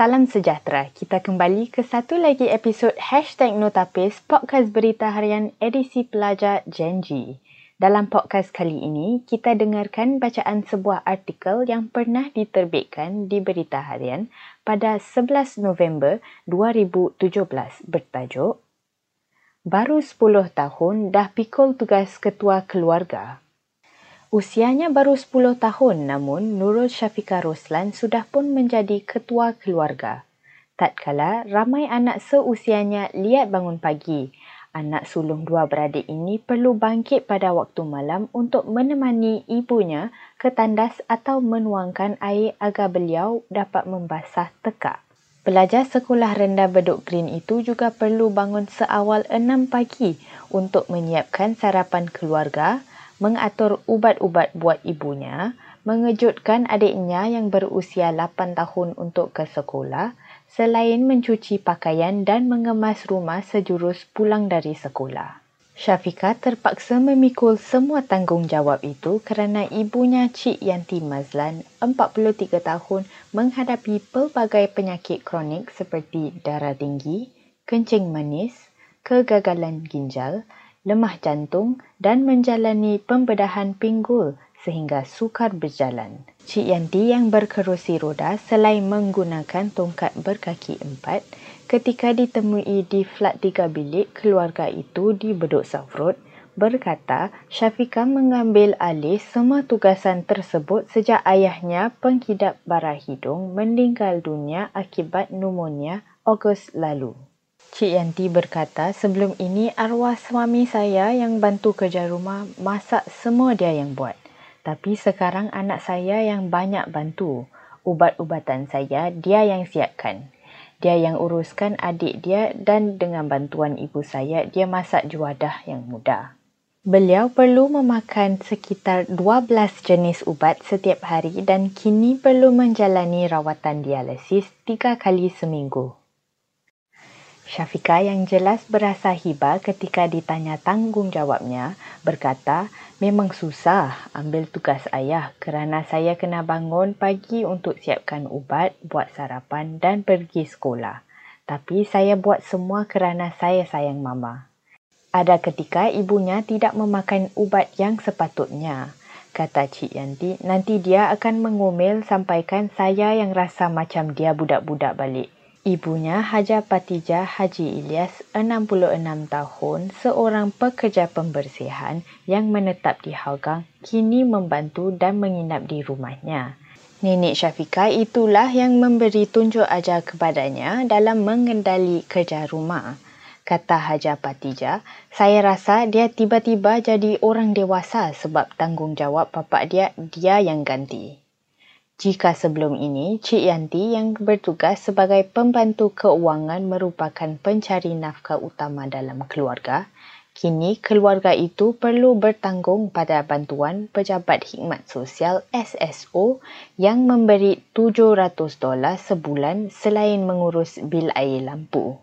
Salam sejahtera. Kita kembali ke satu lagi episod Hashtag Notapis Podcast Berita Harian edisi pelajar Gen. Dalam podcast kali ini, kita dengarkan bacaan sebuah artikel yang pernah diterbitkan di Berita Harian pada 11 November 2017 bertajuk Baru 10 tahun dah pikul tugas ketua keluarga. Usianya baru 10 tahun namun Nurul Syafika Roslan sudah pun menjadi ketua keluarga. Tatkala ramai anak seusianya lihat bangun pagi, anak sulung dua beradik ini perlu bangkit pada waktu malam untuk menemani ibunya ke tandas atau menuangkan air agar beliau dapat membasah tekak. Pelajar sekolah rendah Bedok Green itu juga perlu bangun seawal 6 pagi untuk menyiapkan sarapan keluarga, mengatur ubat-ubat buat ibunya, mengejutkan adiknya yang berusia 8 tahun untuk ke sekolah, selain mencuci pakaian dan mengemas rumah sejurus pulang dari sekolah. Syafika terpaksa memikul semua tanggungjawab itu kerana ibunya Cik Yanti Mazlan, 43 tahun, menghadapi pelbagai penyakit kronik seperti darah tinggi, kencing manis, kegagalan ginjal, lemah jantung dan menjalani pembedahan pinggul sehingga sukar berjalan. Cik Yanti yang berkerusi roda selain menggunakan tongkat berkaki empat ketika ditemui di flat tiga bilik keluarga itu di Bedok South Road, berkata Syafika mengambil alih semua tugasan tersebut sejak ayahnya penghidap bara hidung meninggal dunia akibat pneumonia Ogos lalu. Cik Yanti berkata sebelum ini arwah suami saya yang bantu kerja rumah masak semua dia yang buat. Tapi sekarang anak saya yang banyak bantu. Ubat-ubatan saya dia yang siapkan. Dia yang uruskan adik dia dan dengan bantuan ibu saya dia masak juadah yang mudah. Beliau perlu memakan sekitar 12 jenis ubat setiap hari dan kini perlu menjalani rawatan dialisis tiga kali seminggu. Syafika yang jelas berasa hiba ketika ditanya tanggungjawabnya berkata, memang susah ambil tugas ayah kerana saya kena bangun pagi untuk siapkan ubat, buat sarapan dan pergi sekolah. Tapi saya buat semua kerana saya sayang mama. Ada ketika ibunya tidak memakan ubat yang sepatutnya. Kata Cik Yanti, nanti dia akan mengomel sampaikan saya yang rasa macam dia budak-budak balik. Ibunya Haja Patijah Haji Ilyas, 66 tahun, seorang pekerja pembersihan yang menetap di Hougang, kini membantu dan menginap di rumahnya. Nenek Syafika itulah yang memberi tunjuk ajar kepadanya dalam mengendali kerja rumah. Kata Haja Patijah, saya rasa dia tiba-tiba jadi orang dewasa sebab tanggungjawab bapa dia, dia yang ganti. Jika sebelum ini, Cik Yanti yang bertugas sebagai pembantu keuangan merupakan pencari nafkah utama dalam keluarga, kini keluarga itu perlu bertanggung pada bantuan Pejabat Hikmat Sosial SSO yang memberi 700 dolar sebulan selain mengurus bil air lampu.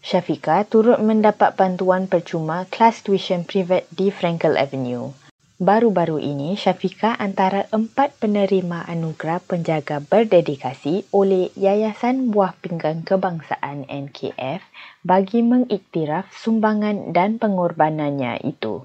Syafika turut mendapat bantuan percuma kelas tuition privat di Frankel Avenue. Baru-baru ini, Syafika antara empat penerima anugerah penjaga berdedikasi oleh Yayasan Buah Pinggang Kebangsaan NKF bagi mengiktiraf sumbangan dan pengorbanannya itu.